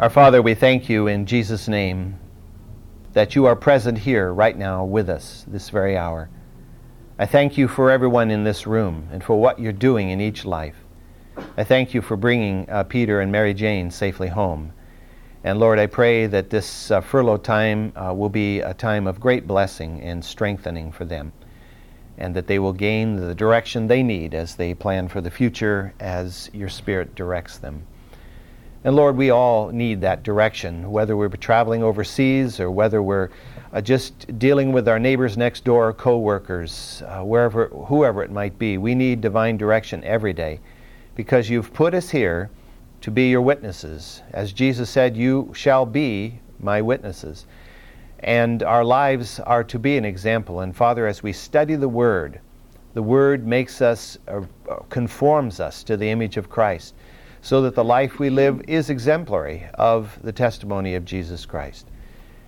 Our Father, we thank you in Jesus' name that you are present here right now with us this very hour. I thank you for everyone in this room and for what you're doing in each life. I thank you for bringing uh, Peter and Mary Jane safely home. And Lord, I pray that this uh, furlough time uh, will be a time of great blessing and strengthening for them, and that they will gain the direction they need as they plan for the future as your Spirit directs them. And Lord, we all need that direction, whether we're traveling overseas or whether we're uh, just dealing with our neighbors next door, co-workers, uh, wherever, whoever it might be. We need divine direction every day because you've put us here to be your witnesses. As Jesus said, you shall be my witnesses. And our lives are to be an example. And Father, as we study the Word, the Word makes us, uh, conforms us to the image of Christ so that the life we live is exemplary of the testimony of Jesus Christ.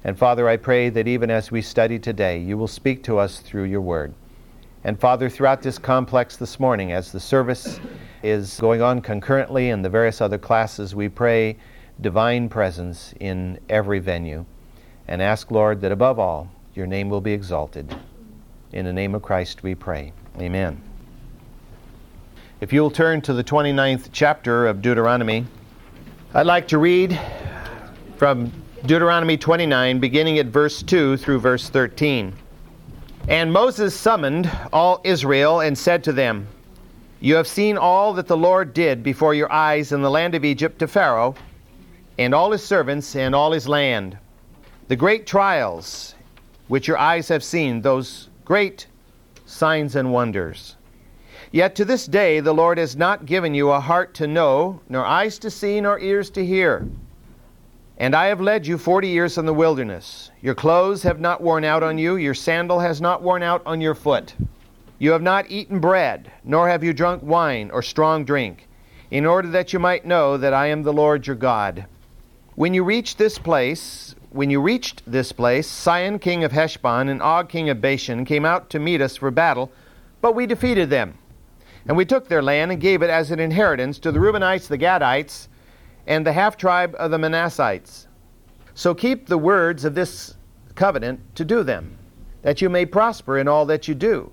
And Father, I pray that even as we study today, you will speak to us through your word. And Father, throughout this complex this morning, as the service is going on concurrently in the various other classes, we pray divine presence in every venue. And ask, Lord, that above all, your name will be exalted. In the name of Christ we pray. Amen. If you'll turn to the 29th chapter of Deuteronomy, I'd like to read from Deuteronomy 29, beginning at verse 2 through verse 13. And Moses summoned all Israel and said to them, You have seen all that the Lord did before your eyes in the land of Egypt to Pharaoh, and all his servants, and all his land. The great trials which your eyes have seen, those great signs and wonders. Yet to this day the Lord has not given you a heart to know, nor eyes to see, nor ears to hear. And I have led you forty years in the wilderness. Your clothes have not worn out on you, your sandal has not worn out on your foot. You have not eaten bread, nor have you drunk wine or strong drink, in order that you might know that I am the Lord your God. When you reached this place, when you reached this place, Sihon king of Heshbon and Og king of Bashan came out to meet us for battle, but we defeated them. And we took their land and gave it as an inheritance to the Reubenites, the Gadites, and the half tribe of the Manassites. So keep the words of this covenant to do them, that you may prosper in all that you do.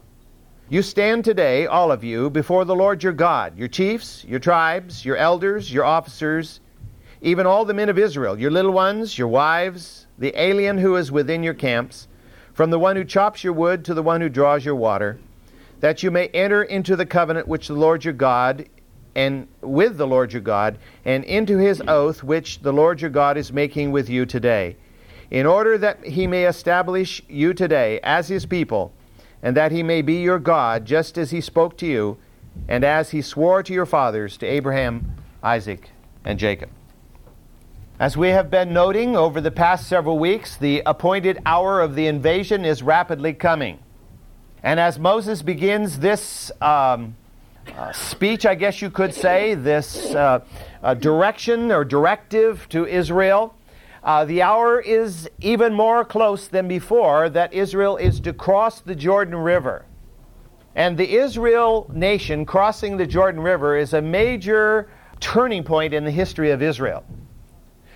You stand today, all of you, before the Lord your God, your chiefs, your tribes, your elders, your officers, even all the men of Israel, your little ones, your wives, the alien who is within your camps, from the one who chops your wood to the one who draws your water that you may enter into the covenant which the Lord your God and with the Lord your God, and into his oath which the Lord your God is making with you today, in order that he may establish you today as his people, and that he may be your God, just as he spoke to you, and as he swore to your fathers, to Abraham, Isaac, and Jacob. As we have been noting over the past several weeks, the appointed hour of the invasion is rapidly coming. And as Moses begins this um, uh, speech, I guess you could say, this uh, uh, direction or directive to Israel, uh, the hour is even more close than before that Israel is to cross the Jordan River. And the Israel nation crossing the Jordan River is a major turning point in the history of Israel.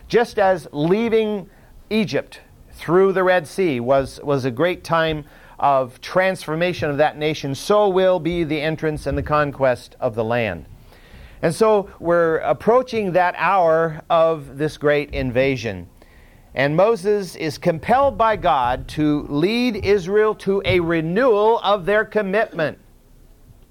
Just as leaving Egypt through the Red Sea was, was a great time of transformation of that nation, so will be the entrance and the conquest of the land. And so we're approaching that hour of this great invasion. And Moses is compelled by God to lead Israel to a renewal of their commitment,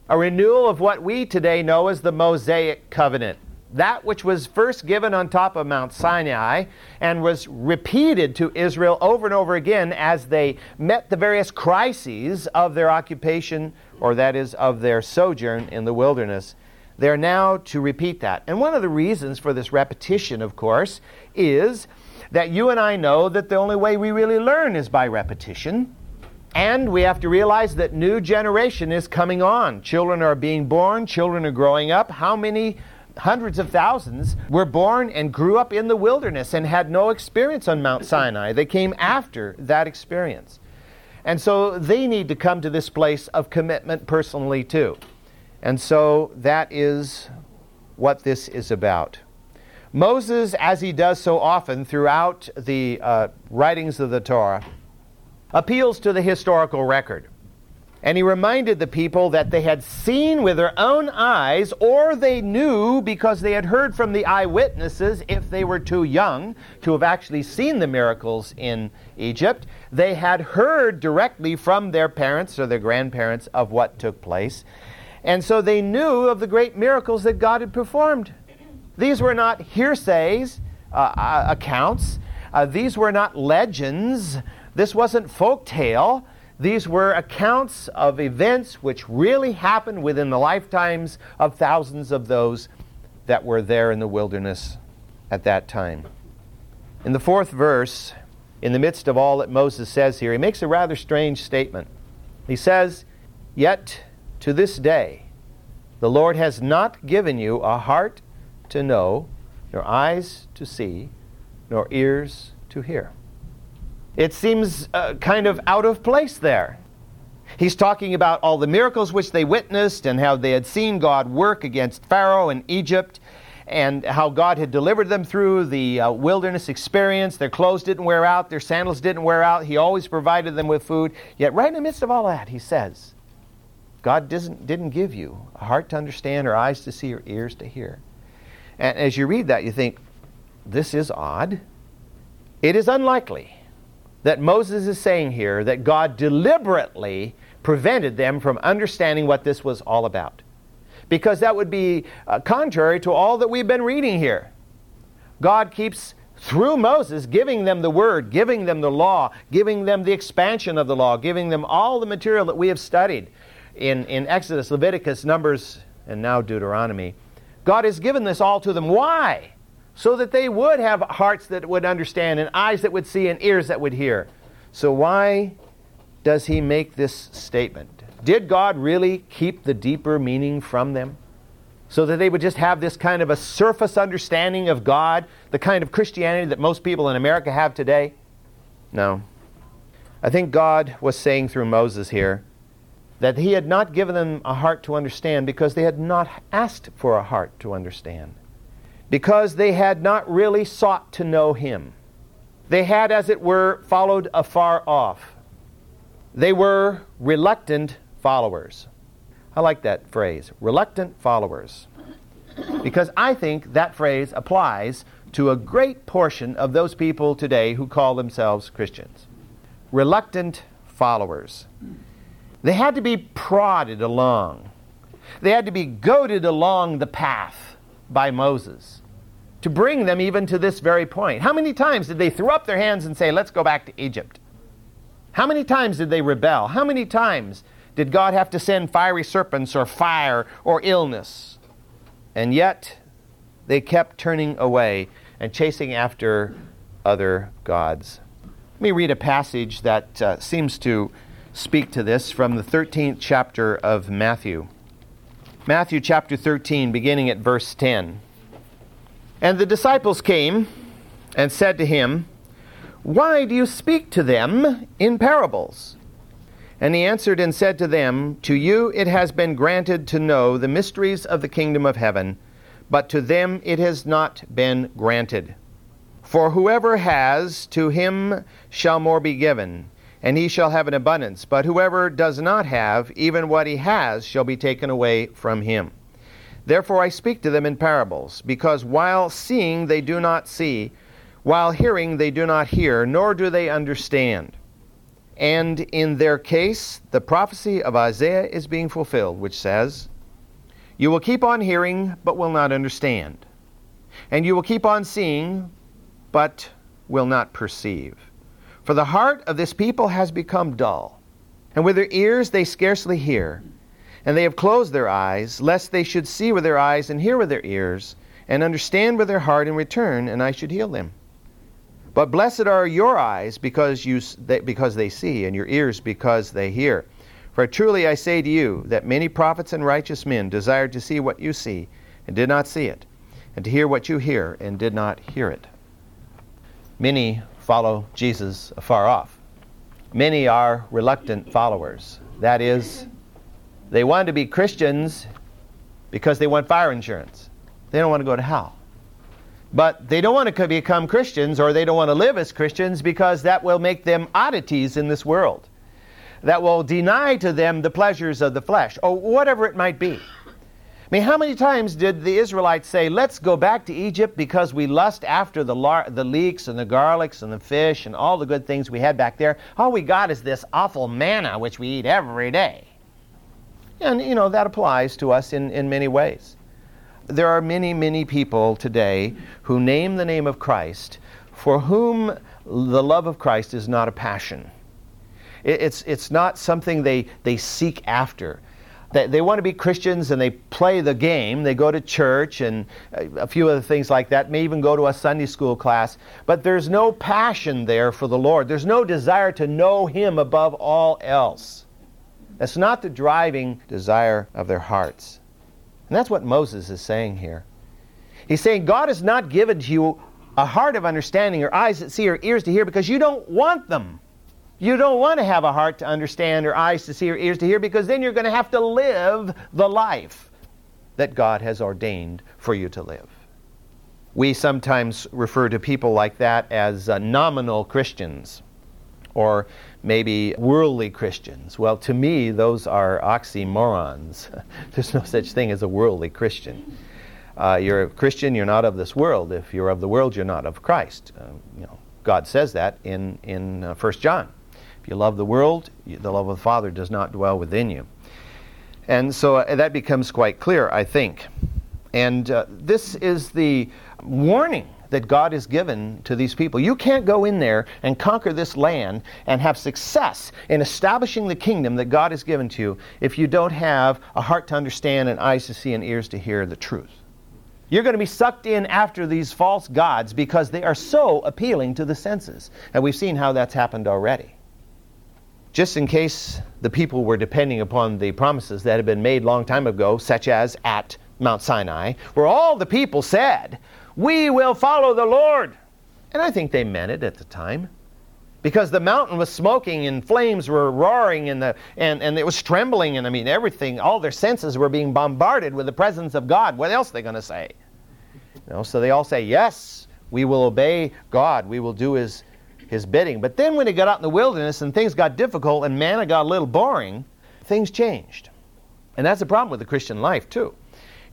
a renewal of what we today know as the Mosaic covenant that which was first given on top of Mount Sinai and was repeated to Israel over and over again as they met the various crises of their occupation, or that is, of their sojourn in the wilderness. They're now to repeat that. And one of the reasons for this repetition, of course, is that you and I know that the only way we really learn is by repetition. And we have to realize that new generation is coming on. Children are being born, children are growing up. How many hundreds of thousands were born and grew up in the wilderness and had no experience on Mount Sinai. They came after that experience. And so they need to come to this place of commitment personally too. And so that is what this is about. Moses, as he does so often throughout the uh, writings of the Torah, appeals to the historical record. And he reminded the people that they had seen with their own eyes, or they knew because they had heard from the eyewitnesses, if they were too young to have actually seen the miracles in Egypt. They had heard directly from their parents or their grandparents of what took place. And so they knew of the great miracles that God had performed. These were not hearsays, uh, uh accounts. Uh, these were not legends. This wasn't folk tale. These were accounts of events which really happened within the lifetimes of thousands of those that were there in the wilderness at that time. In the fourth verse, in the midst of all that Moses says here, he makes a rather strange statement. He says, Yet to this day, the Lord has not given you a heart to know, nor eyes to see, nor ears to hear. It seems uh, kind of out of place there. He's talking about all the miracles which they witnessed and how they had seen God work against Pharaoh in Egypt and how God had delivered them through the uh, wilderness experience. Their clothes didn't wear out, their sandals didn't wear out. He always provided them with food. Yet, right in the midst of all that, he says, God didn't, didn't give you a heart to understand, or eyes to see, or ears to hear. And as you read that, you think, this is odd. It is unlikely that Moses is saying here that God deliberately prevented them from understanding what this was all about. Because that would be uh, contrary to all that we've been reading here. God keeps, through Moses, giving them the word, giving them the law, giving them the expansion of the law, giving them all the material that we have studied in, in Exodus, Leviticus, Numbers, and now Deuteronomy. God has given this all to them. Why? So that they would have hearts that would understand and eyes that would see and ears that would hear. So, why does he make this statement? Did God really keep the deeper meaning from them? So that they would just have this kind of a surface understanding of God, the kind of Christianity that most people in America have today? No. I think God was saying through Moses here that he had not given them a heart to understand because they had not asked for a heart to understand because they had not really sought to know him. They had, as it were, followed afar off. They were reluctant followers. I like that phrase, reluctant followers, because I think that phrase applies to a great portion of those people today who call themselves Christians. Reluctant followers. They had to be prodded along, they had to be goaded along the path by Moses to bring them even to this very point. How many times did they throw up their hands and say, Let's go back to Egypt? How many times did they rebel? How many times did God have to send fiery serpents or fire or illness? And yet, they kept turning away and chasing after other gods. Let me read a passage that uh, seems to speak to this from the 13th chapter of Matthew. Matthew chapter 13, beginning at verse 10. And the disciples came and said to him, Why do you speak to them in parables? And he answered and said to them, To you it has been granted to know the mysteries of the kingdom of heaven, but to them it has not been granted. For whoever has, to him shall more be given, and he shall have an abundance. But whoever does not have, even what he has shall be taken away from him. Therefore I speak to them in parables, because while seeing they do not see, while hearing they do not hear, nor do they understand. And in their case, the prophecy of Isaiah is being fulfilled, which says, You will keep on hearing, but will not understand. And you will keep on seeing, but will not perceive. For the heart of this people has become dull, and with their ears they scarcely hear and they have closed their eyes, lest they should see with their eyes and hear with their ears, and understand with their heart and return, and I should heal them. But blessed are your eyes because, you, because they see, and your ears because they hear. For truly I say to you that many prophets and righteous men desired to see what you see, and did not see it, and to hear what you hear, and did not hear it. Many follow Jesus afar off. Many are reluctant followers. That is, they want to be Christians because they want fire insurance. They don't want to go to hell. But they don't want to become Christians or they don't want to live as Christians because that will make them oddities in this world. That will deny to them the pleasures of the flesh or whatever it might be. I mean, how many times did the Israelites say, Let's go back to Egypt because we lust after the, lar- the leeks and the garlics and the fish and all the good things we had back there? All we got is this awful manna which we eat every day. And, you know, that applies to us in, in many ways. There are many, many people today who name the name of Christ for whom the love of Christ is not a passion. It's, it's not something they, they seek after. They, they want to be Christians and they play the game. They go to church and a few other things like that, may even go to a Sunday school class. But there's no passion there for the Lord. There's no desire to know Him above all else. That's not the driving desire of their hearts. And that's what Moses is saying here. He's saying, God has not given to you a heart of understanding or eyes that see or ears to hear because you don't want them. You don't want to have a heart to understand or eyes to see or ears to hear because then you're going to have to live the life that God has ordained for you to live. We sometimes refer to people like that as uh, nominal Christians or maybe worldly Christians. Well, to me, those are oxymorons. There's no such thing as a worldly Christian. Uh, you're a Christian, you're not of this world. If you're of the world, you're not of Christ. Uh, you know, God says that in, in uh, 1 John. If you love the world, the love of the Father does not dwell within you. And so uh, that becomes quite clear, I think. And uh, this is the warning that God has given to these people. You can't go in there and conquer this land and have success in establishing the kingdom that God has given to you if you don't have a heart to understand and eyes to see and ears to hear the truth. You're going to be sucked in after these false gods because they are so appealing to the senses. And we've seen how that's happened already just in case the people were depending upon the promises that had been made long time ago, such as at Mount Sinai, where all the people said, We will follow the Lord. And I think they meant it at the time. Because the mountain was smoking and flames were roaring and, the, and, and it was trembling, and I mean, everything, all their senses were being bombarded with the presence of God. What else are they going to say? You know, so they all say, Yes, we will obey God, we will do His his bidding. But then when he got out in the wilderness and things got difficult and manna got a little boring, things changed. And that's the problem with the Christian life, too.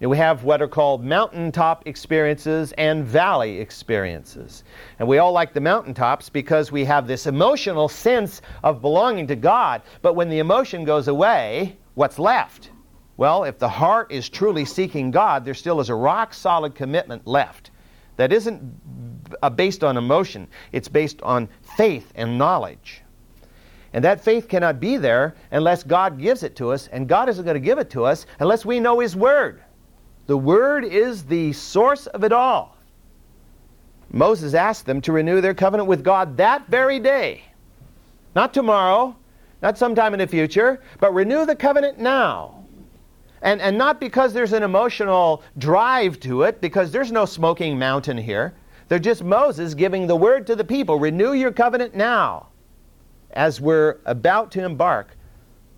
Know, we have what are called mountaintop experiences and valley experiences. And we all like the mountaintops because we have this emotional sense of belonging to God. But when the emotion goes away, what's left? Well, if the heart is truly seeking God, there still is a rock solid commitment left that isn't uh, based on emotion, it's based on faith and knowledge. And that faith cannot be there unless God gives it to us, and God isn't going to give it to us unless we know His Word. The Word is the source of it all. Moses asked them to renew their covenant with God that very day. Not tomorrow, not sometime in the future, but renew the covenant now. And, and not because there's an emotional drive to it, because there's no smoking mountain here. They're just Moses giving the word to the people renew your covenant now, as we're about to embark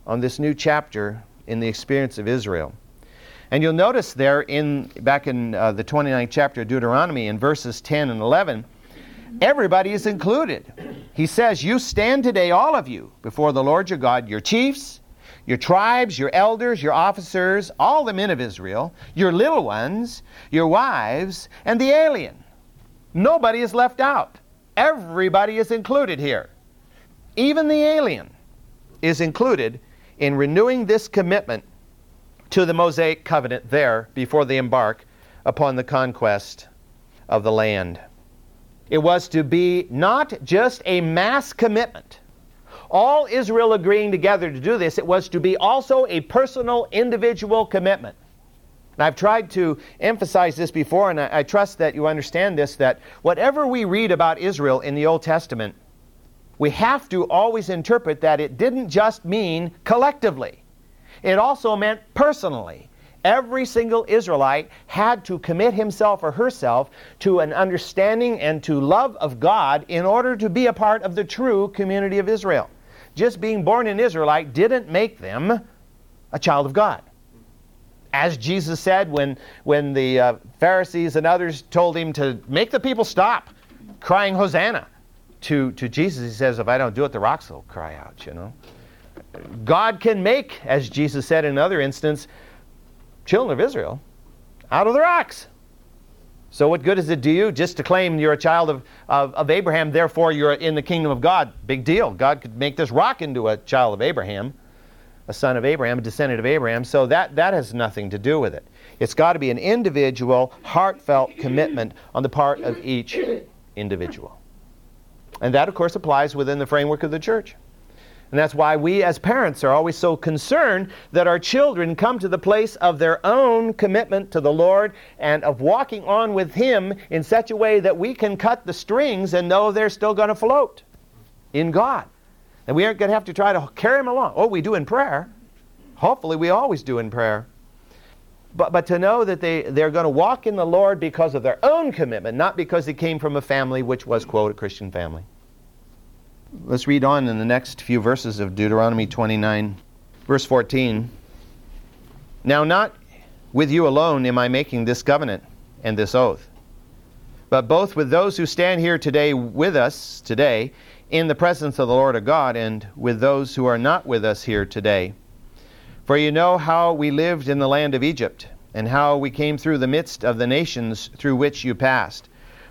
on this new chapter in the experience of Israel. And you'll notice there in back in uh, the 29th chapter of Deuteronomy in verses 10 and 11, everybody is included. He says, "You stand today all of you before the Lord your God, your chiefs, your tribes, your elders, your officers, all the men of Israel, your little ones, your wives, and the alien. Nobody is left out. Everybody is included here. Even the alien is included in renewing this commitment to the Mosaic covenant there before they embark upon the conquest of the land. It was to be not just a mass commitment, all Israel agreeing together to do this, it was to be also a personal, individual commitment. And I've tried to emphasize this before, and I, I trust that you understand this that whatever we read about Israel in the Old Testament, we have to always interpret that it didn't just mean collectively, it also meant personally. Every single Israelite had to commit himself or herself to an understanding and to love of God in order to be a part of the true community of Israel just being born an Israelite didn't make them a child of God. as Jesus said when, when the uh, Pharisees and others told him to make the people stop crying Hosanna to, to Jesus, he says, If I don't do it, the rocks will cry out, you know. God can make, as Jesus said in another instance, children of Israel out of the rocks. So, what good does it do you just to claim you're a child of, of, of, Abraham, therefore you're in the kingdom of God? Big deal. God could make this rock into a child of Abraham, a son of Abraham, a descendant of Abraham. So, that, that has nothing to do with it. It's got to be an individual, heartfelt commitment on the part of each individual. And that, of course, applies within the framework of the church. And that's why we as parents are always so concerned that our children come to the place of their own commitment to the Lord and of walking on with Him in such a way that we can cut the strings and know they're still going to float in God. And we aren't going to have to try to carry them along. Oh, we do in prayer. Hopefully, we always do in prayer. But, but to know that they, they're going to walk in the Lord because of their own commitment, not because they came from a family which was, quote, a Christian family. Let's read on in the next few verses of Deuteronomy 29, verse 14. Now, not with you alone am I making this covenant and this oath, but both with those who stand here today with us today in the presence of the Lord our God, and with those who are not with us here today. For you know how we lived in the land of Egypt, and how we came through the midst of the nations through which you passed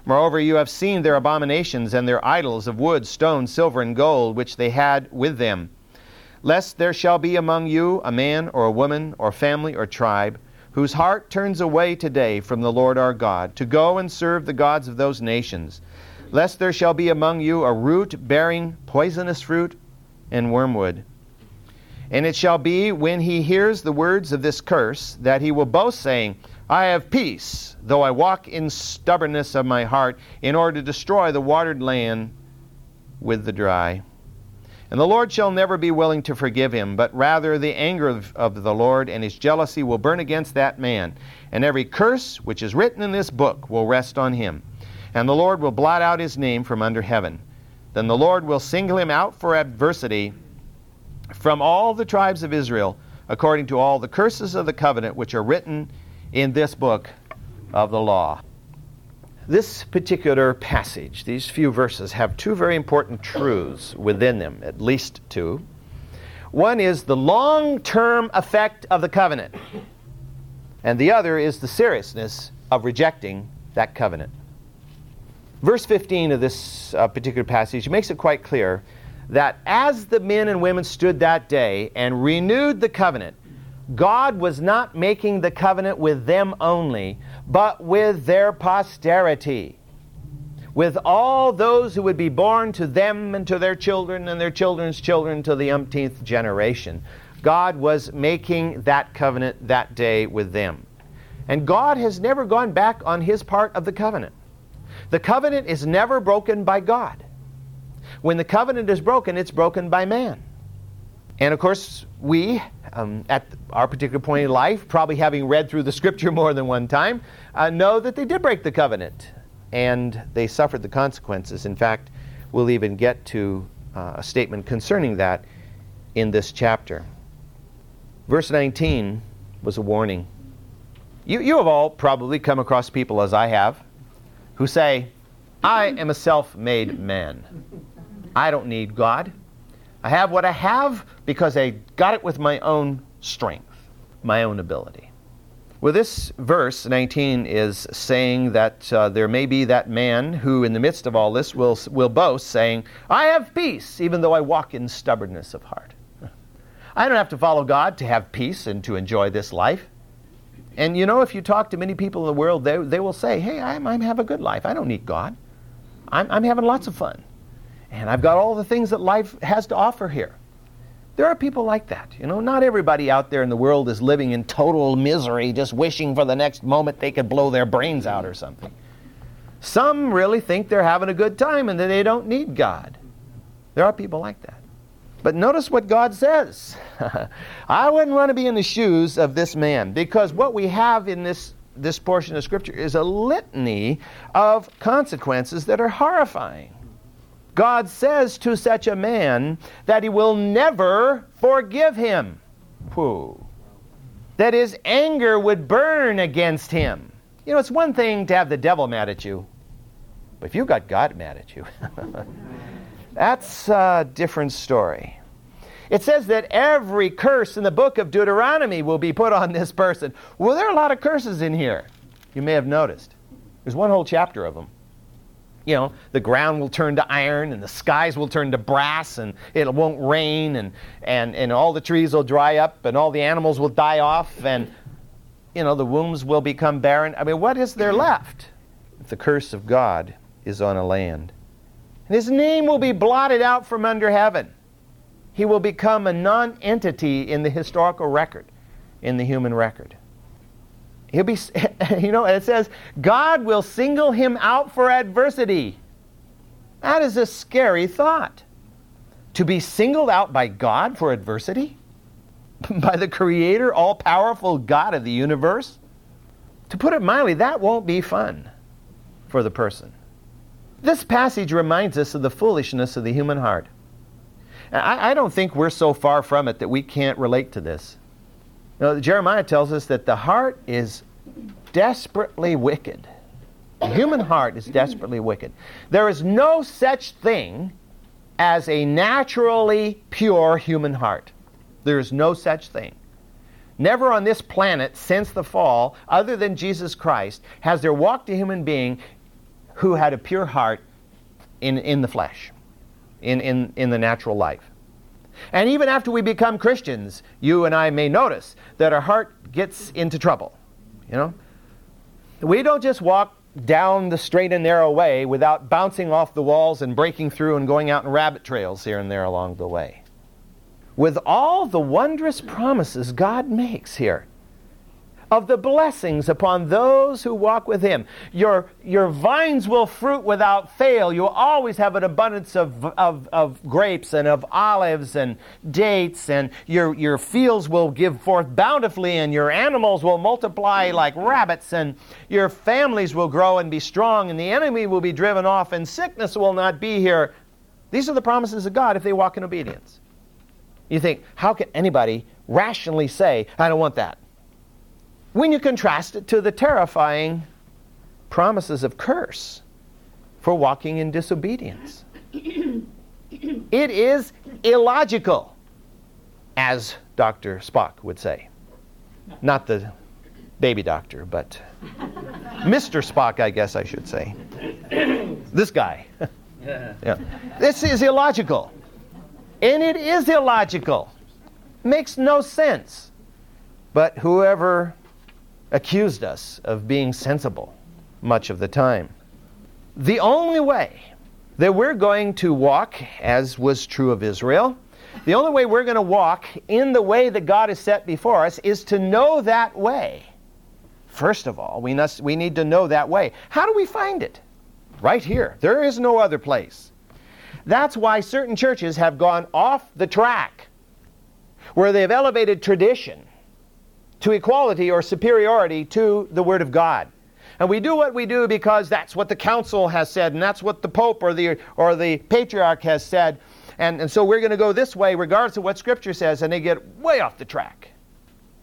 Moreover, you have seen their abominations and their idols of wood, stone, silver, and gold, which they had with them. Lest there shall be among you a man or a woman or family or tribe whose heart turns away today from the Lord our God to go and serve the gods of those nations. Lest there shall be among you a root bearing poisonous fruit and wormwood. And it shall be when he hears the words of this curse that he will boast, saying, I have peace, though I walk in stubbornness of my heart, in order to destroy the watered land with the dry. And the Lord shall never be willing to forgive him, but rather the anger of, of, the Lord and his jealousy will burn against that man. And every curse which is written in this book will rest on him. And the Lord will blot out his name from under heaven. Then the Lord will single him out for adversity from all the tribes of Israel, according to all the curses of the covenant which are written in this book of the law. This particular passage, these few verses, have two very important truths within them, at least two. One is the long term effect of the covenant, and the other is the seriousness of rejecting that covenant. Verse 15 of this uh, particular passage makes it quite clear that as the men and women stood that day and renewed the covenant, God was not making the covenant with them only, but with their posterity, with all those who would be born to them and to their children and their children's children to the umpteenth generation. God was making that covenant that day with them. And God has never gone back on his part of the covenant. The covenant is never broken by God. When the covenant is broken, it's broken by man. And of course, we, um, at our particular point in life, probably having read through the scripture more than one time, uh, know that they did break the covenant and they suffered the consequences. In fact, we'll even get to uh, a statement concerning that in this chapter. Verse 19 was a warning. You, you have all probably come across people, as I have, who say, I am a self made man. I don't need God. I have what I have because I got it with my own strength, my own ability. Well, this verse 19 is saying that uh, there may be that man who, in the midst of all this, will, will boast, saying, I have peace, even though I walk in stubbornness of heart. I don't have to follow God to have peace and to enjoy this life. And you know, if you talk to many people in the world, they, they will say, Hey, I'm, I'm having a good life. I don't need God. I'm, I'm having lots of fun and I've got all the things that life has to offer here. There are people like that. You know, not everybody out there in the world is living in total misery, just wishing for the next moment they could blow their brains out or something. Some really think they're having a good time and that they don't need God. There are people like that. But notice what God says. I wouldn't want to be in the shoes of this man because what we have in this, this portion of Scripture is a litany of consequences that are horrifying. God says to such a man that he will never forgive him. That his anger would burn against him. You know, it's one thing to have the devil mad at you, but if you got God mad at you, that's a different story. It says that every curse in the book of Deuteronomy will be put on this person. Well, there are a lot of curses in here. You may have noticed. There's one whole chapter of them. You know, the ground will turn to iron and the skies will turn to brass and it won't rain and, and, and all the trees will dry up and all the animals will die off and, you know, the wombs will become barren. I mean, what is there left if the curse of God is on a land? And his name will be blotted out from under heaven he will become a non entity in the historical record, in the human record. He'll be, you know, it says, God will single him out for adversity. That is a scary thought. To be singled out by God for adversity? by the Creator, all powerful God of the universe? To put it mildly, that won't be fun for the person. This passage reminds us of the foolishness of the human heart. I, I don't think we're so far from it that we can't relate to this. You know, Jeremiah tells us that the heart is desperately wicked. The human heart is desperately wicked. There is no such thing as a naturally pure human heart. There is no such thing. Never on this planet since the fall, other than Jesus Christ, has there walked a human being who had a pure heart in, in the flesh in, in, in the natural life. And even after we become Christians, you and I may notice that our heart gets into trouble. You know? We don't just walk down the straight and narrow way without bouncing off the walls and breaking through and going out in rabbit trails here and there along the way. With all the wondrous promises God makes here, of the blessings upon those who walk with him. Your, your vines will fruit without fail. You'll always have an abundance of, of, of grapes and of olives and dates, and your, your fields will give forth bountifully, and your animals will multiply like rabbits, and your families will grow and be strong, and the enemy will be driven off, and sickness will not be here. These are the promises of God if they walk in obedience. You think, how can anybody rationally say, I don't want that? When you contrast it to the terrifying promises of curse for walking in disobedience. it is illogical, as Dr. Spock would say. Not the baby doctor, but Mr. Spock, I guess I should say. this guy. yeah. This is illogical. And it is illogical. Makes no sense. But whoever accused us of being sensible much of the time. The only way that we're going to walk, as was true of Israel, the only way we're going to walk in the way that God has set before us is to know that way. First of all, we, must, we need to know that way. How do we find it? Right here. There is no other place. That's why certain churches have gone off the track, where they've elevated tradition to equality or superiority to the Word of God. And we do what we do because that's what the council has said, and that's what the Pope or the, or the patriarch has said. And, and so we're going to go this way regardless of what Scripture says, and they get way off the track.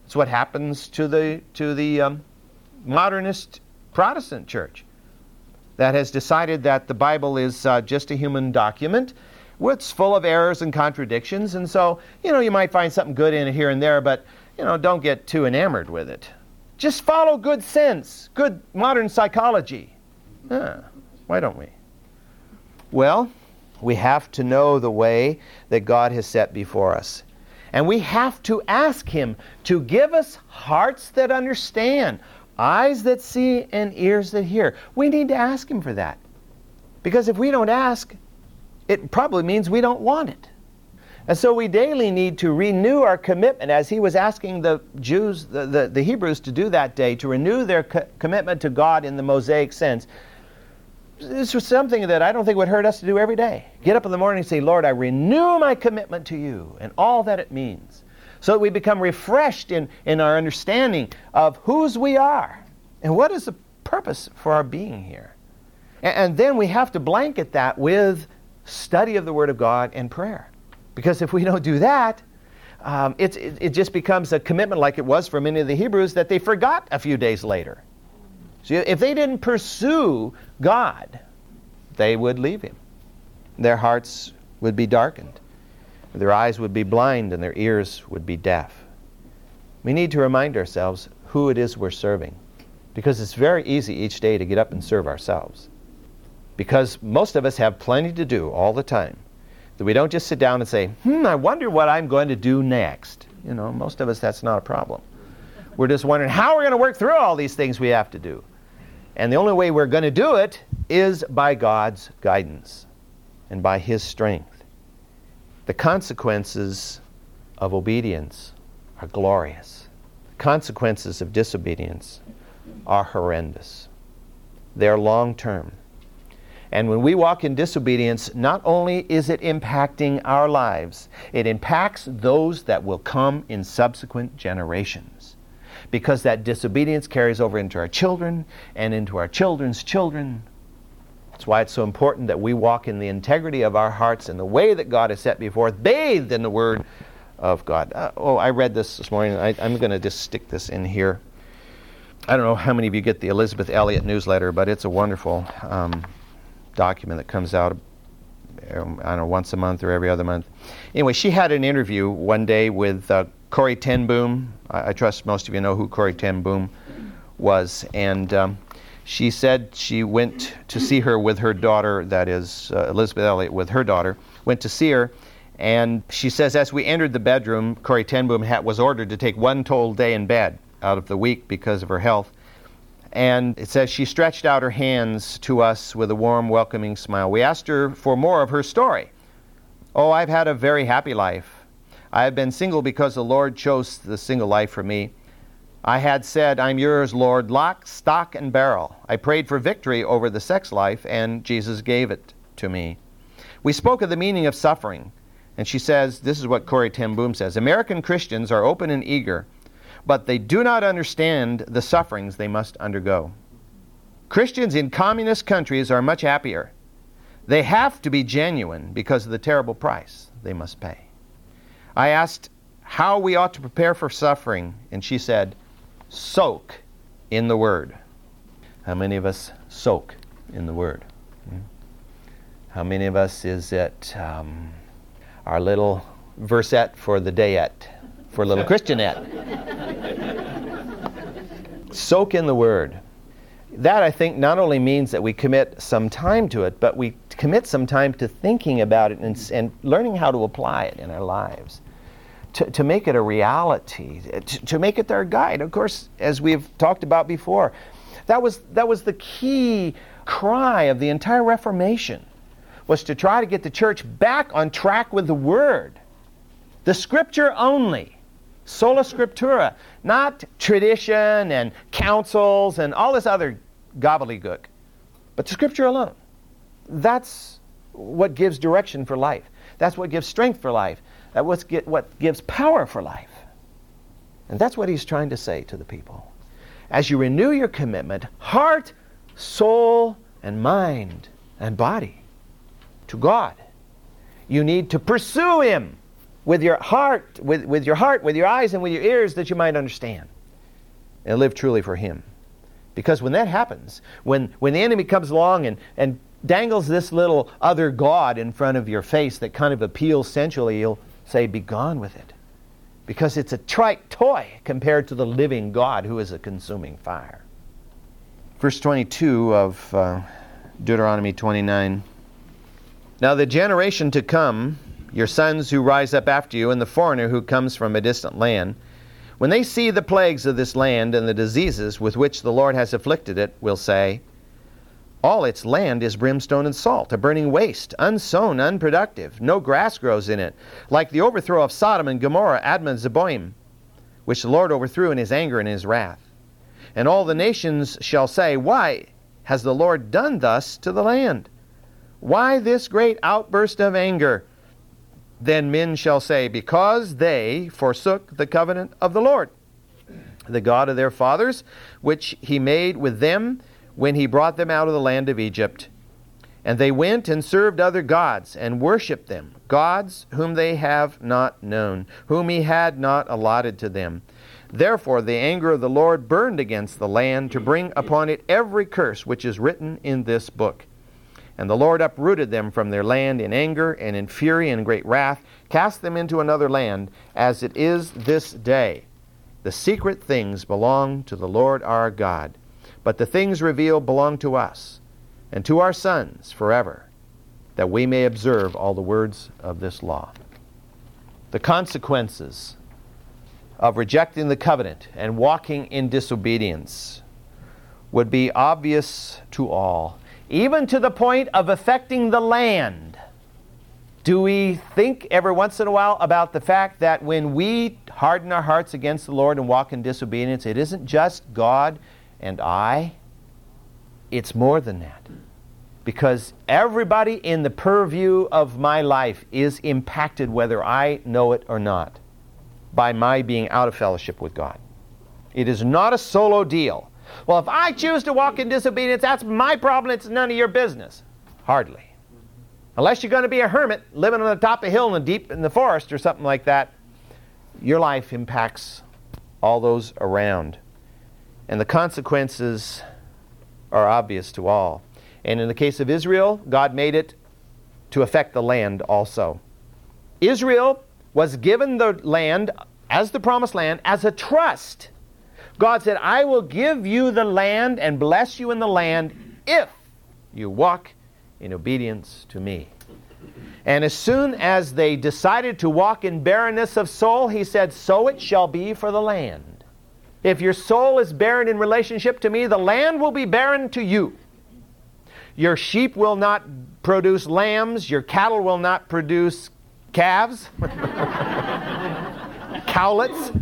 It's what happens to the, to the um, modernist Protestant church that has decided that the Bible is uh, just a human document. It's full of errors and contradictions, and so, you know, you might find something good in it here and there, but you know, don't get too enamored with it. Just follow good sense, good modern psychology. Ah, why don't we? Well, we have to know the way that God has set before us. And we have to ask Him to give us hearts that understand, eyes that see, and ears that hear. We need to ask Him for that. Because if we don't ask, it probably means we don't want it. And so we daily need to renew our commitment, as he was asking the Jews, the, the, the Hebrews to do that day, to renew their co- commitment to God in the Mosaic sense. This was something that I don't think would hurt us to do every day. Get up in the morning and say, Lord, I renew my commitment to you and all that it means. So that we become refreshed in, in our understanding of whose we are and what is the purpose for our being here. And, and then we have to blanket that with study of the Word of God and prayer. Because if we don't do that, um, it, it just becomes a commitment like it was for many of the Hebrews that they forgot a few days later. So if they didn't pursue God, they would leave Him. Their hearts would be darkened, their eyes would be blind, and their ears would be deaf. We need to remind ourselves who it is we're serving because it's very easy each day to get up and serve ourselves. Because most of us have plenty to do all the time. That we don't just sit down and say, hmm, I wonder what I'm going to do next. You know, most of us that's not a problem. We're just wondering how we're going to work through all these things we have to do. And the only way we're going to do it is by God's guidance and by His strength. The consequences of obedience are glorious. The consequences of disobedience are horrendous. They're long term. And when we walk in disobedience, not only is it impacting our lives, it impacts those that will come in subsequent generations. Because that disobedience carries over into our children and into our children's children. That's why it's so important that we walk in the integrity of our hearts and the way that God has set before us, bathed in the Word of God. Uh, oh, I read this this morning. I, I'm going to just stick this in here. I don't know how many of you get the Elisabeth Elliot newsletter, but it's a wonderful um, document that comes out, um, I don't know, once a month or every other month. Anyway, she had an interview one day with uh, Corrie ten Boom. I, I, trust most of you know who Corrie ten Boom was. And um, she said she went to see her with her daughter, that is, uh, Elisabeth Elliot, with her daughter, went to see her. And she says, as we entered the bedroom, Corrie ten Boom was ordered to take one whole day in bed out of the week because of her health. And it says she stretched out her hands to us with a warm, welcoming smile. We asked her for more of her story. Oh, I've had a very happy life. I have been single because the Lord chose the single life for me. I had said, I'm yours, Lord, lock, stock, and barrel. I prayed for victory over the sex life, and Jesus gave it to me. We spoke of the meaning of suffering, and she says, This is what Corrie ten Boom says American Christians are open and eager but they do not understand the sufferings they must undergo. Christians in communist countries are much happier. They have to be genuine because of the terrible price they must pay. I asked how we ought to prepare for suffering, and she said, soak in the Word. How many of us soak in the Word? Hmm? How many of us is it um, our little versette for the dayette? For a little Christianette. Soak in the Word. That, I think, not only means that we commit some time to it, but we commit some time to thinking about it and, and learning how to apply it in our lives. To, to make it a reality, to, to make it our guide. Of course, as we've talked about before, that was, that was the key cry of the entire Reformation, was to try to get the church back on track with the Word. The Scripture only sola scriptura, not tradition and councils and all this other gobbledygook, but the scripture alone. That's what gives direction for life. That's what gives strength for life. That's what gives power for life. And that's what he's trying to say to the people. As you renew your commitment, heart, soul, and mind and body to God, you need to pursue him with your heart, with, with your heart, with your eyes, and with your ears that you might understand and live truly for Him. Because when that happens, when, when the enemy comes along and, and dangles this little other God in front of your face that kind of appeals sensually, you'll say, Be gone with it. Because it's a trite toy compared to the living God who is a consuming fire. Verse 22 of uh, Deuteronomy 29. Now the generation to come your sons who rise up after you, and the foreigner who comes from a distant land, when they see the plagues of this land and the diseases with which the Lord has afflicted it, will say, All its land is brimstone and salt, a burning waste, unsown, unproductive. No grass grows in it, like the overthrow of Sodom and Gomorrah, Admah and Zeboim, which the Lord overthrew in his anger and his wrath. And all the nations shall say, Why has the Lord done thus to the land? Why this great outburst of anger? Then men shall say, Because they forsook the covenant of the Lord, the God of their fathers, which he made with them when he brought them out of the land of Egypt. And they went and served other gods and worshipped them, gods whom they have not known, whom he had not allotted to them. Therefore the anger of the Lord burned against the land to bring upon it every curse which is written in this book. And the Lord uprooted them from their land in anger and in fury and great wrath, cast them into another land, as it is this day. The secret things belong to the Lord our God, but the things revealed belong to us and to our sons forever, that we may observe all the words of this law. The consequences of rejecting the covenant and walking in disobedience would be obvious to all even to the point of affecting the land. Do we think every once in a while about the fact that when we harden our hearts against the Lord and walk in disobedience, it isn't just God and I, it's more than that. Because everybody in the purview of my life is impacted, whether I know it or not, by my being out of fellowship with God. It is not a solo deal. Well, if I choose to walk in disobedience, that's my problem. It's none of your business. Hardly. Unless you're going to be a hermit living on the top of a hill in the deep in the forest or something like that, your life impacts all those around. And the consequences are obvious to all. And in the case of Israel, God made it to affect the land also. Israel was given the land as the promised land as a trust. God said, I will give you the land and bless you in the land if you walk in obedience to me. And as soon as they decided to walk in barrenness of soul, he said, So it shall be for the land. If your soul is barren in relationship to me, the land will be barren to you. Your sheep will not produce lambs, your cattle will not produce calves, cowlets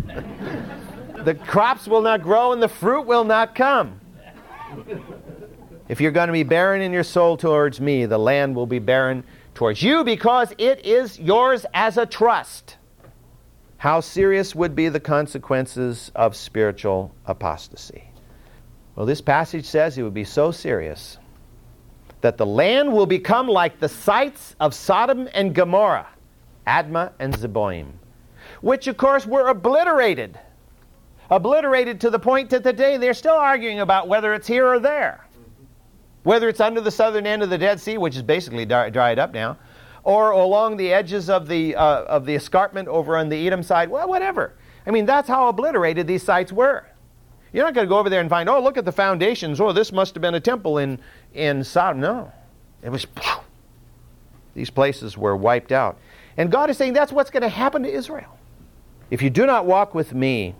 the crops will not grow and the fruit will not come. If you're going to be barren in your soul towards me, the land will be barren towards you because it is yours as a trust. How serious would be the consequences of spiritual apostasy? Well, this passage says it would be so serious that the land will become like the sites of Sodom and Gomorrah, Admah and Zeboim, which of course were obliterated obliterated to the point that today they're still arguing about whether it's here or there. Whether it's under the southern end of the Dead Sea, which is basically dried up now, or along the edges of the, uh, of the escarpment over on the Edom side, well, whatever. I mean, that's how obliterated these sites were. You're not going to go over there and find, oh, look at the foundations. Oh, this must have been a temple in, in Sodom. No. It was, these places were wiped out. And God is saying that's what's going to happen to Israel. If you do not walk with me,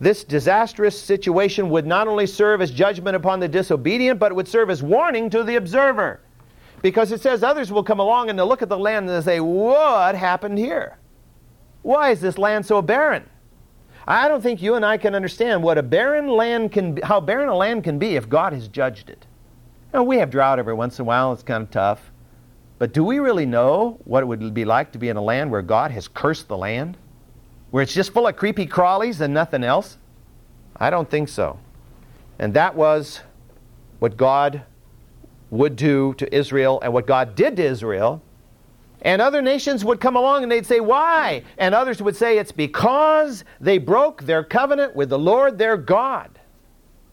this disastrous situation would not only serve as judgment upon the disobedient, but it would serve as warning to the observer. Because it says others will come along and they'll look at the land and they'll say, What happened here? Why is this land so barren? I don't think you and I can understand what a barren land can be, how barren a land can be if God has judged it. You we have drought every once in a while, it's kind of tough. But do we really know what it would be like to be in a land where God has cursed the land? Where it's just full of creepy crawlies and nothing else? I don't think so. And that was what God would do to Israel and what God did to Israel. And other nations would come along and they'd say, Why? And others would say, It's because they broke their covenant with the Lord their God.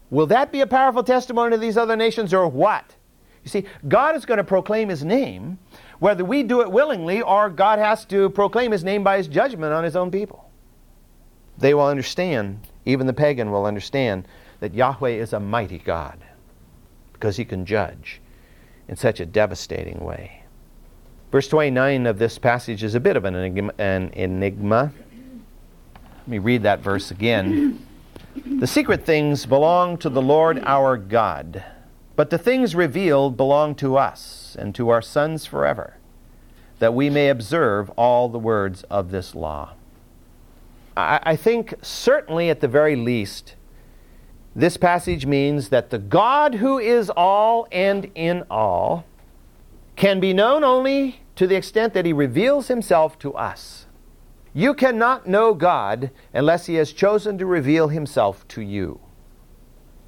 Will that be a powerful testimony to these other nations or what? You see, God is going to proclaim His name, whether we do it willingly or God has to proclaim His name by His judgment on His own people they will understand, even the pagan will understand, that Yahweh is a mighty God because he can judge in such a devastating way. Verse 29 of this passage is a bit of an enigma. Let me read that verse again. The secret things belong to the Lord our God, but the things revealed belong to us and to our sons forever, that we may observe all the words of this law. I, think certainly at the very least, this passage means that the God who is all and in all can be known only to the extent that he reveals himself to us. You cannot know God unless he has chosen to reveal himself to you.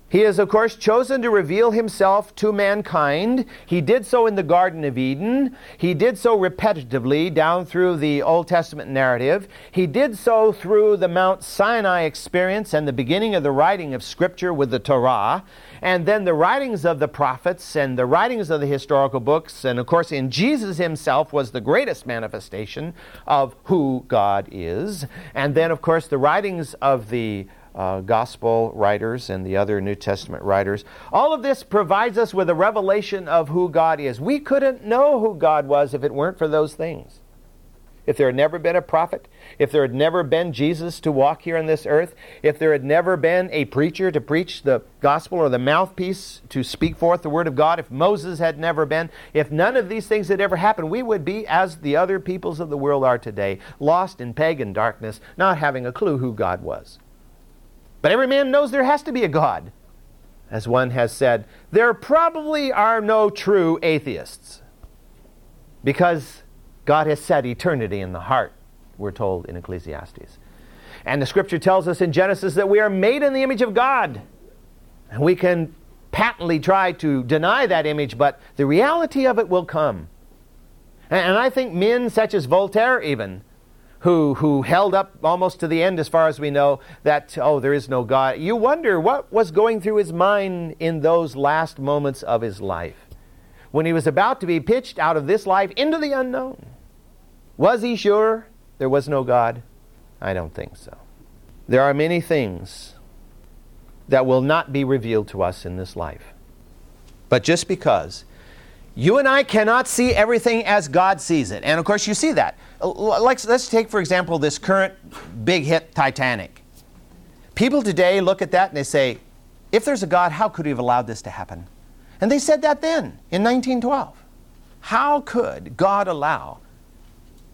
He has, of course, chosen to reveal himself to mankind. He did so in the Garden of Eden. He did so repetitively down through the Old Testament narrative. He did so through the Mount Sinai experience and the beginning of the writing of Scripture with the Torah. And then the writings of the prophets and the writings of the historical books. And, of course, in Jesus himself was the greatest manifestation of who God is. And then, of course, the writings of the uh, gospel writers and the other New Testament writers. All of this provides us with a revelation of who God is. We couldn't know who God was if it weren't for those things. If there had never been a prophet, if there had never been Jesus to walk here on this earth, if there had never been a preacher to preach the gospel or the mouthpiece to speak forth the word of God, if Moses had never been, if none of these things had ever happened, we would be as the other peoples of the world are today, lost in pagan darkness, not having a clue who God was. But every man knows there has to be a God. As one has said, there probably are no true atheists because God has set eternity in the heart, we're told in Ecclesiastes. And the scripture tells us in Genesis that we are made in the image of God. And we can patently try to deny that image, but the reality of it will come. And I think men such as Voltaire, even, who, who held up almost to the end, as far as we know, that, oh, there is no God. You wonder what was going through his mind in those last moments of his life when he was about to be pitched out of this life into the unknown. Was he sure there was no God? I don't think so. There are many things that will not be revealed to us in this life. But just because you and I cannot see everything as God sees it. And of course, you see that. Let's, let's take, for example, this current big hit Titanic. People today look at that and they say, if there's a God, how could he have allowed this to happen? And they said that then, in 1912. How could God allow,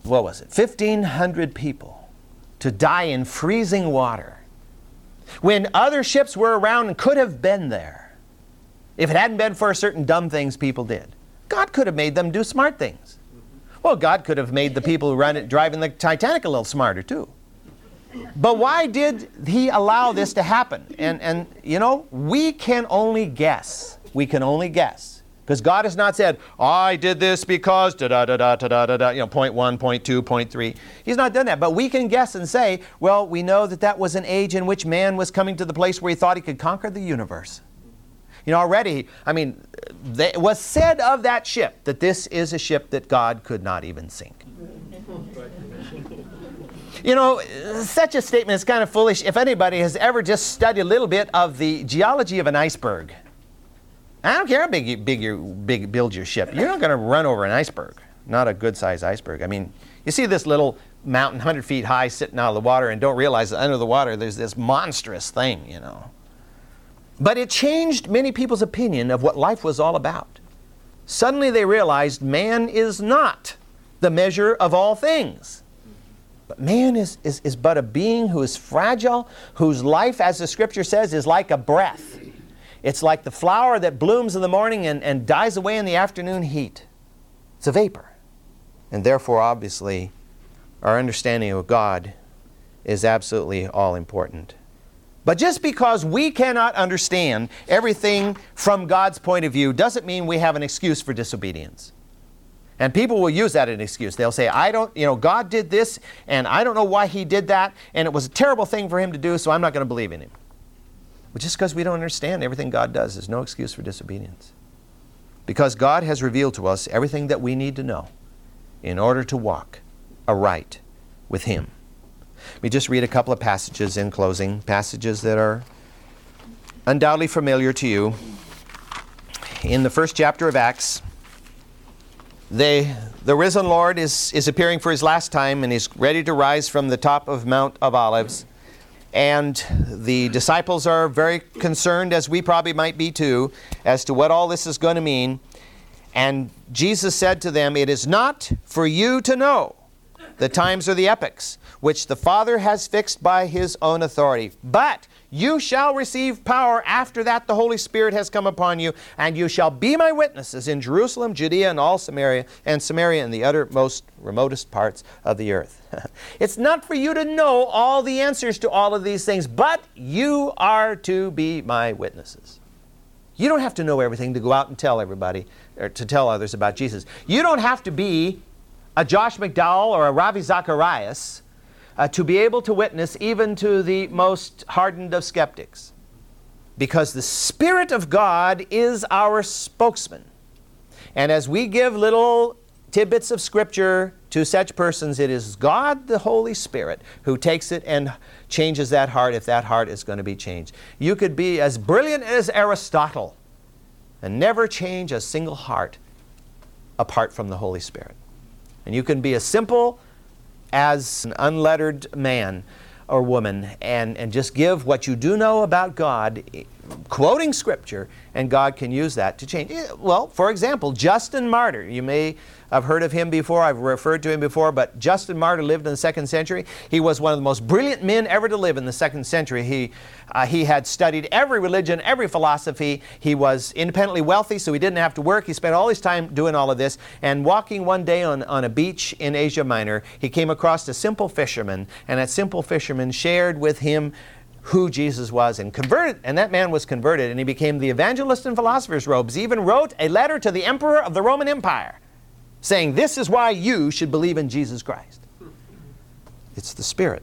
what was it, 1,500 people to die in freezing water when other ships were around and could have been there if it hadn't been for certain dumb things people did? God could have made them do smart things. Well, God could have made the people who run it driving the Titanic a little smarter too. But why did he allow this to happen? And and you know, we can only guess. We can only guess. Because God has not said, I did this because da da da da da da da, you know, point one, point two, point three. He's not done that. But we can guess and say, well, we know that that was an age in which man was coming to the place where he thought he could conquer the universe. You know, already, I mean, it was said of that ship that this is a ship that God could not even sink. You know, such a statement is kind of foolish if anybody has ever just studied a little bit of the geology of an iceberg. I don't care how big you, big you big build your ship. You're not going to run over an iceberg, not a good sized iceberg. I mean, you see this little mountain 100 feet high sitting out of the water and don't realize that under the water there's this monstrous thing, you know. But it changed many people's opinion of what life was all about. Suddenly they realized man is not the measure of all things. But man is, is, is but a being who is fragile, whose life, as the scripture says, is like a breath. It's like the flower that blooms in the morning and, and dies away in the afternoon heat. It's a vapor. And therefore, obviously, our understanding of God is absolutely all important. But just because we cannot understand everything from God's point of view doesn't mean we have an excuse for disobedience. And people will use that as an excuse. They'll say, I don't, you know, God did this, and I don't know why He did that, and it was a terrible thing for Him to do, so I'm not going to believe in Him. But just because we don't understand everything God does is no excuse for disobedience. Because God has revealed to us everything that we need to know in order to walk aright with Him. Let me just read a couple of passages in closing, passages that are undoubtedly familiar to you. In the first chapter of Acts, they, the risen Lord is, is appearing for his last time and he's ready to rise from the top of Mount of Olives. And the disciples are very concerned, as we probably might be too, as to what all this is going to mean. And Jesus said to them, It is not for you to know The times are the epochs, which the Father has fixed by his own authority. But you shall receive power after that the Holy Spirit has come upon you, and you shall be my witnesses in Jerusalem, Judea, and all Samaria, and Samaria and the uttermost, remotest parts of the earth. it's not for you to know all the answers to all of these things, but you are to be my witnesses. You don't have to know everything to go out and tell everybody, or to tell others about Jesus. You don't have to be a Josh McDowell or a Ravi Zacharias uh, to be able to witness even to the most hardened of skeptics. Because the Spirit of God is our spokesman. And as we give little tidbits of Scripture to such persons, it is God, the Holy Spirit, who takes it and changes that heart if that heart is going to be changed. You could be as brilliant as Aristotle and never change a single heart apart from the Holy Spirit. And you can be as simple as an unlettered man or woman and, and just give what you do know about God, quoting Scripture, and God can use that to change. Eh, well, for example, Justin Martyr. You may I've heard of him before, I've referred to him before, but Justin Martyr lived in the second century. He was one of the most brilliant men ever to live in the second century. He, uh, he had studied every religion, every philosophy. He was independently wealthy, so he didn't have to work. He spent all his time doing all of this. And walking one day on, on a beach in Asia Minor, he came across a simple fisherman, and that simple fisherman shared with him who Jesus was and converted and that man was converted and he became the evangelist in philosopher's robes he even wrote a letter to the emperor of the Roman Empire saying, This is why you should believe in Jesus Christ. It's the Spirit.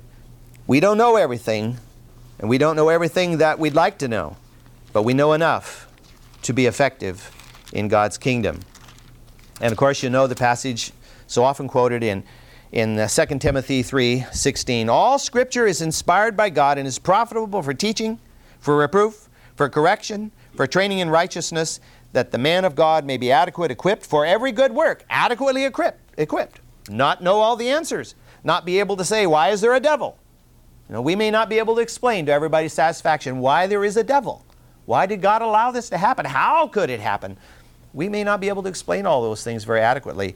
We don't know everything, and we don't know everything that we'd like to know, but we know enough to be effective in God's kingdom. And of course, you know the passage so often quoted in, in 2 uh, Timothy 3 16. All scripture is inspired by God and is profitable for teaching, for reproof, for correction, for training in righteousness that the man of God may be adequate, equipped for every good work, adequately equipped, equipped. Not know all the answers, not be able to say, why is there a devil? You know, we may not be able to explain to everybody's satisfaction why there is a devil. Why did God allow this to happen? How could it happen? We may not be able to explain all those things very adequately,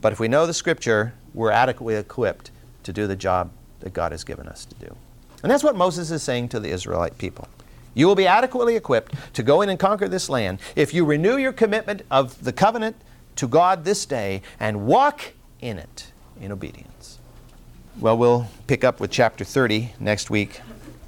but if we know the Scripture, we're adequately equipped to do the job that God has given us to do. And that's what Moses is saying to the Israelite people. You will be adequately equipped to go in and conquer this land if you renew your commitment of the covenant to God this day and walk in it in obedience. Well, we'll pick up with chapter 30 next week.